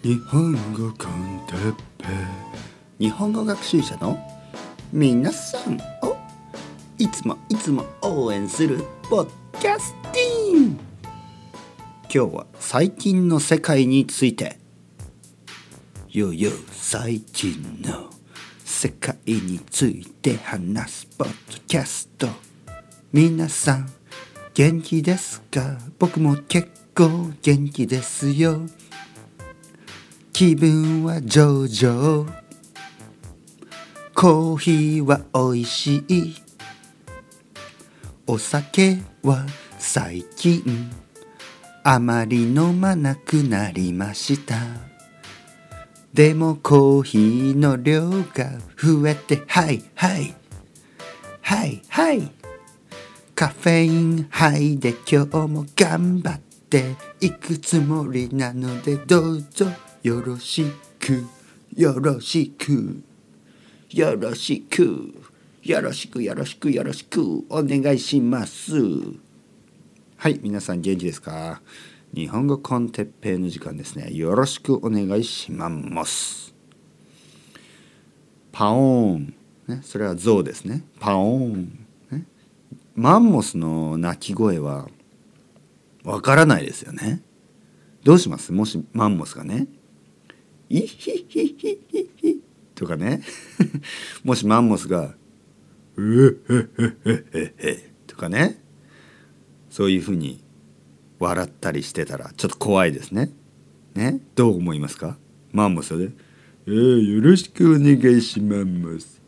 日本語コンテッペ。日本語学習者の皆さんをいつもいつも応援するポッキャスティン。今日は最近の世界について。よよ最近の世界について話すポッドキャスト。皆さん元気ですか？僕も結構元気ですよ。気分は上々。コーヒーは美味しい。お酒は最近。あまり飲まなくなりました。でもコーヒーの量が増えて。はいはい。はいはい。カフェイン杯で今日も頑張って。いくつもりなのでどうぞ。よろしくよろしくよろしくよろしくよろしくよろしくお願いします。はい皆さん元気ですか？日本語コンテッペイの時間ですね。よろしくお願いします。パオーン、ね、それは象ですね。パオーン、ね、マンモスの鳴き声はわからないですよね。どうします？もしマンモスがね。イヒヒヒヒヒとかね もしマンモスがうえへへへへとかねそういうふうに笑ったりしてたらちょっと怖いですね。ね？どう思いますか？マンモスで、えー、よろしくお願いします。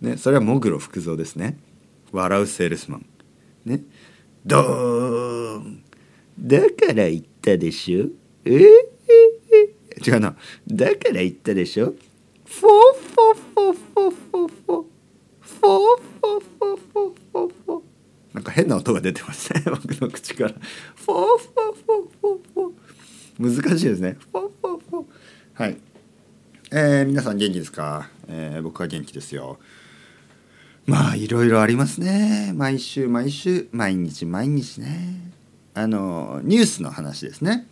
ね、それは喪黒福造ですね。笑うセールスマン。ね？ドーンだから言ったでしょ？えー、違うな。だから言ったでしょ。フォーフォフォフォフォフォフォフォフォフォフォフォなんか変な音が出てますね。僕の口から。フォーフォーフォーフォー。難しいですね。フォーフォーフォー。はい。えー、皆さん元気ですか、えー、僕は元気ですよ。まあいろいろありますね。毎週毎週毎日毎日ね。あのニュースの話ですね。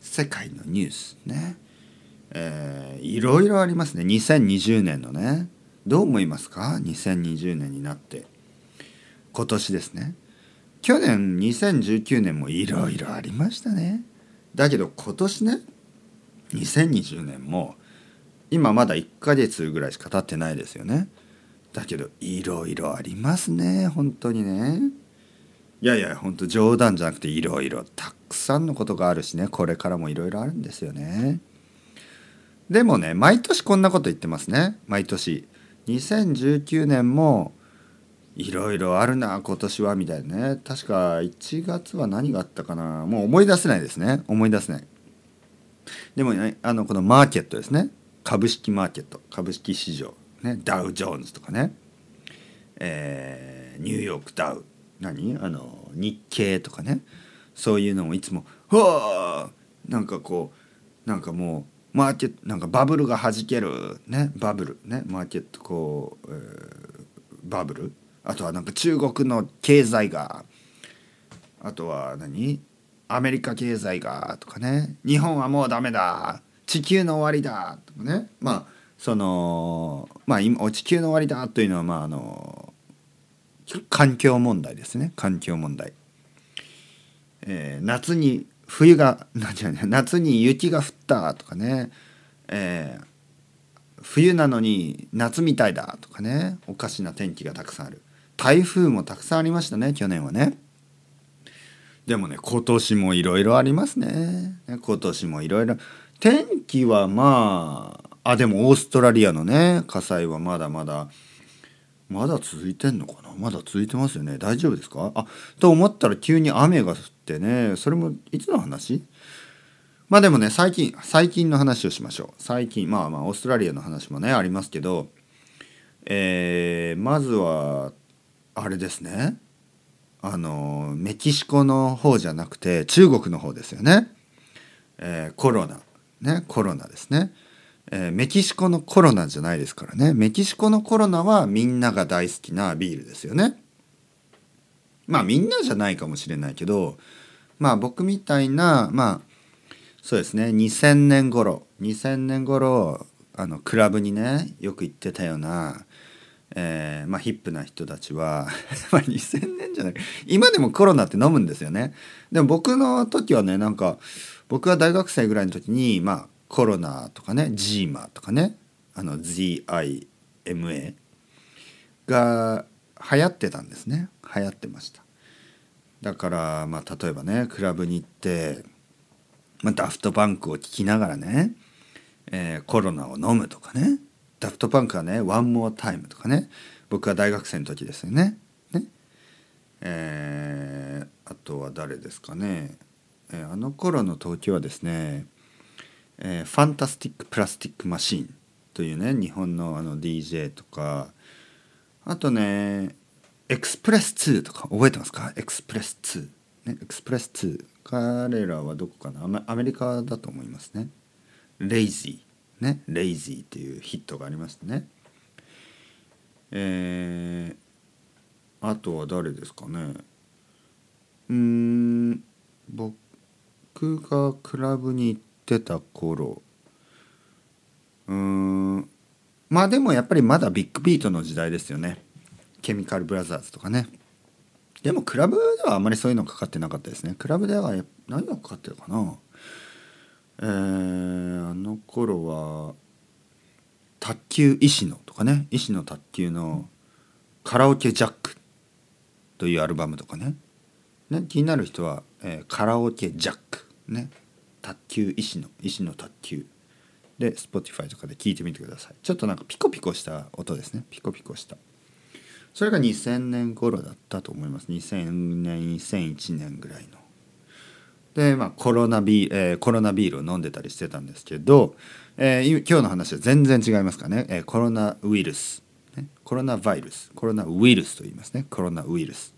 世界のニュースね。えー、いろいろありますね。2020年のね。どう思いますか？2020年になって。今年ですね。去年2019年もいろいろありましたね。だけど今年ね2020年も今まだ1ヶ月ぐらいしか経ってないですよね。だけどいろいろありますね。本当にね。いやいや本当冗談じゃなくていろいろたくさんのことがあるしね。これからもいろいろあるんですよね。でもね毎年こんなこと言ってますね。毎年。2019年もいろいろあるな今年はみたいなね。確か1月は何があったかな。もう思い出せないですね。思い出せない。でもねあのこのマーケットですね。株式マーケット。株式市場、ね、ダウ・ジョーンズとかね、えー、ニューヨークダウ。何？あの日経とかね。そういうのもいつも「はあ!」なんかこうなんかもうマーケットなんかバブルがはじけるねバブルねマーケットこう、えー、バブル。あとはなんか中国の経済があとは何？アメリカ経済がとかね。日本はもうダメだ。地球の終わりだとかね。まあそのまあ今地球の終わりだというのはまああの環境問題ですね。環境問題、えー、夏に冬が 夏に雪が降ったとかね、えー、冬なのに夏みたいだとかね。おかしな天気がたくさんある。台風もたくさんありましたね去年はね。でもね今年もいろいろありますね今年もいろいろ。天気はまああでもオーストラリアのね火災はまだまだまだ続いてんのかな？まだ続いてますよね。大丈夫ですか？あと思ったら急に雨が降ってね。それもいつの話？まあでもね最近最近の話をしましょう。最近まあまあオーストラリアの話もねありますけど。えー、まずはあれですね。あのメキシコの方じゃなくて中国の方ですよね、えー、コロナ。ねコロナですね、えー、メキシコのコロナじゃないですからね。メキシコのコロナはみんなが大好きなビールですよね。まあみんなじゃないかもしれないけどまあ僕みたいなまあそうですね。2000年頃。2000年頃あのクラブにねよく行ってたような、えーまあ、ヒップな人たちは ま2000年じゃない。今でもコロナって飲むんですよね。でも僕の時はねなんか僕が大学生ぐらいの時にまあコロナとかねジーマとかねあの ZIMA が流行ってたんですね。流行ってました。だからまあ例えばねクラブに行って、まあ、ダフトパンクを聴きながらねえー、コロナを飲むとかねダフトパンクはね「ワンモアタイムとかね僕は大学生の時ですよね。ね。えー、あとは誰ですかね、えー、あの頃の東京はですね、えー、ファンタスティック・プラスティック・マシーンというね日本のあの DJ とかあとねエクスプレス2とか覚えてますか？エクスプレス2、ね、エクスプレス2彼らはどこかな？アメリカだと思いますね。レイジーねレイジーっていうヒットがありましたね。えー、あとは誰ですかね？うん僕がクラブに行ってた頃。うん。まあでもやっぱりまだビッグビートの時代ですよね。ケミカルブラザーズとかね。でもクラブではあまりそういうのかかってなかったですね。クラブでは何がかかってるかな。えー、あの頃は卓球石野とかね。石野卓球の「カラオケジャック」というアルバムとかね。ね気になる人は、えー、カラオケジャックね。卓球石野石野卓球で Spotify とかで聞いてみてください。ちょっとなんかピコピコした音ですね。ピコピコした。それが2000年頃だったと思います。2000年2001年ぐらいの。で、まあ、コロナビ、えー、コロナビールを飲んでたりしてたんですけど、えー、今日の話は全然違いますかね、えー、コロナウイルス、ね、コロナバイルス。コロナウイルスと言いますね。コロナウイルス。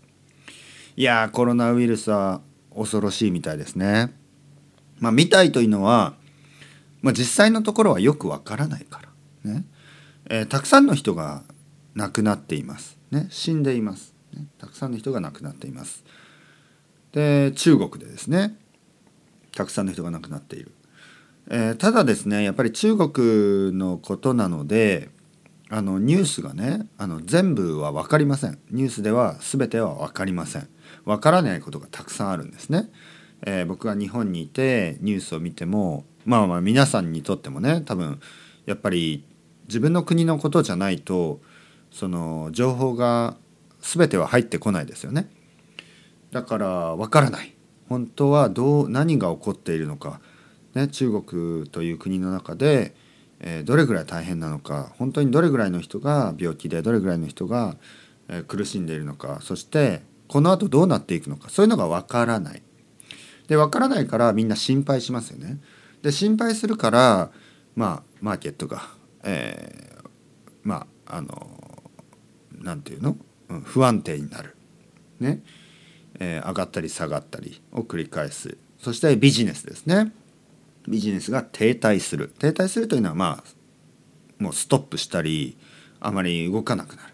いやコロナウイルスは恐ろしいみたいですね。まあみたいというのは、まあ、実際のところはよくわからないからね、えー、たくさんの人が亡くなっています。ね。死んでいます、ね、たくさんの人が亡くなっています。で中国でですね。たくさんの人が亡くなっている、えー、ただですねやっぱり中国のことなのであのニュースがねあの全部は分かりません。ニュースでは全ては分かりません。分からないことがたくさんあるんですね、えー、僕が日本にいてニュースを見てもまあまあ皆さんにとってもね多分やっぱり自分の国のことじゃないとその情報が全ては入ってこないですよね。だから分からない。本当はどう何が起こっているのか、ね、中国という国の中で、えー、どれぐらい大変なのか。本当にどれぐらいの人が病気でどれぐらいの人が、えー、苦しんでいるのか。そしてこのあとどうなっていくのか。そういうのがわからない。でわからないからみんな心配しますよね。で心配するからまあマーケットが、えー、まああのなんていうの、うん、不安定になる。ね。えー、上がったり下がったりを繰り返すそしてビジネスですねビジネスが停滞する停滞するというのはまあもうストップしたりあまり動かなくなる、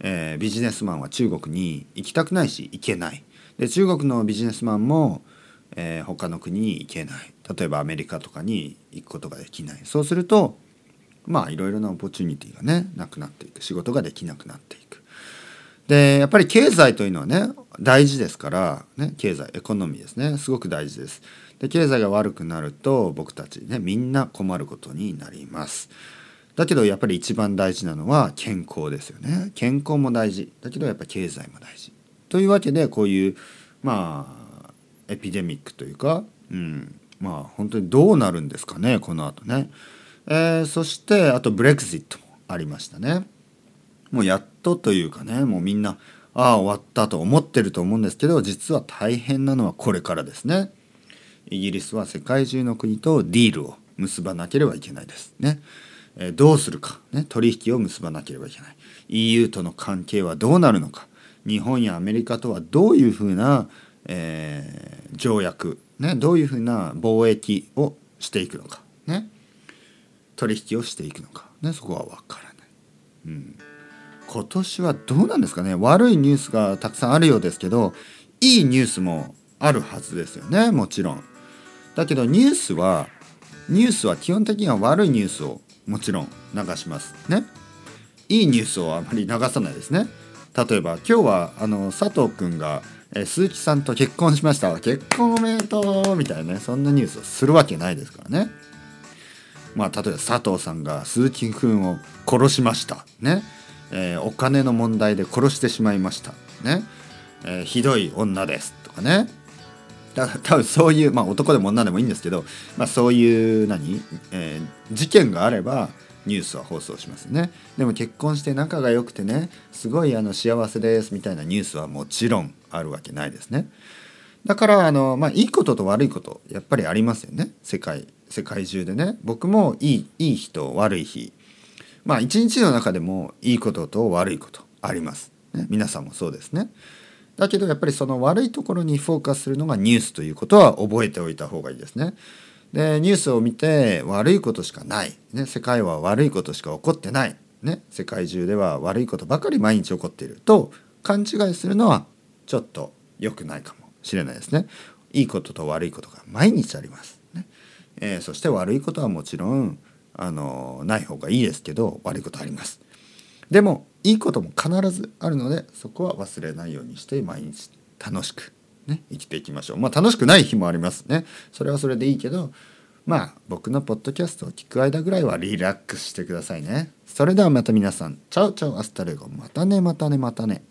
えー、ビジネスマンは中国に行きたくないし行けないで中国のビジネスマンも、えー、他の国に行けない。例えばアメリカとかに行くことができない。そうするとまあいろいろなオポチュニティがねなくなっていく。仕事ができなくなっていく。でやっぱり経済というのはね大事ですから、ね、経済エコノミーですね。すごく大事です。で経済が悪くなると僕たちねみんな困ることになります。だけどやっぱり一番大事なのは健康ですよね。健康も大事。だけどやっぱ経済も大事。というわけでこういうまあエピデミックというか、うん、まあ本当にどうなるんですかねこの後ね、えー、そしてあとブレグジットもありましたね。もうやっとというかねもうみんなああ終わったと思ってると思うんですけど実は大変なのはこれからですね。イギリスは世界中の国とディールを結ばなければいけないです。ね、えー、どうするか、ね、取引を結ばなければいけない。EU との関係はどうなるのか。日本やアメリカとはどういうふうな、えー、条約、ね、どういうふうな貿易をしていくのか、ね、取引をしていくのか、ね、そこは分からない。うん。今年はどうなんですかね。悪いニュースがたくさんあるようですけどいいニュースもあるはずですよねもちろん。だけどニュースはニュースは基本的には悪いニュースをもちろん流します。ね。いいニュースをあまり流さないですね。例えば今日はあの佐藤くんがえ鈴木さんと結婚しました結婚おめでとうみたいなねそんなニュースをするわけないですからね。まあ例えば佐藤さんが鈴木くんを殺しました。ね、えー、お金の問題で殺してしまいました。ね、えー、ひどい女ですとかね。だ多分そういうまあ男でも女でもいいんですけど、まあ、そういう何、えー、事件があればニュースは放送しますね。でも結婚して仲が良くてねすごいあの幸せですみたいなニュースはもちろんあるわけないですね。だからあの、まあ、いいことと悪いことやっぱりありますよね。世界世界中でね。僕もいいいい日と悪い日。まあ一日の中でもいいことと悪いことあります、ね、皆さんもそうですね。だけどやっぱりその悪いところにフォーカスするのがニュースということは覚えておいた方がいいですね。でニュースを見て悪いことしかない、ね、世界は悪いことしか起こってない、ね、世界中では悪いことばかり毎日起こっていると勘違いするのはちょっと良くないかもしれないですね。いいことと悪いことが毎日あります。ねえー、そして悪いことはもちろんあのない方がいいですけど悪いことあります。でもいいことも必ずあるのでそこは忘れないようにして毎日楽しくね、生きていきましょう。まあ楽しくない日もありますね。それはそれでいいけど、まあ僕のポッドキャストを聞く間ぐらいはリラックスしてくださいね。それではまた皆さん、 chao chao hasta luego。またねまたねまたね。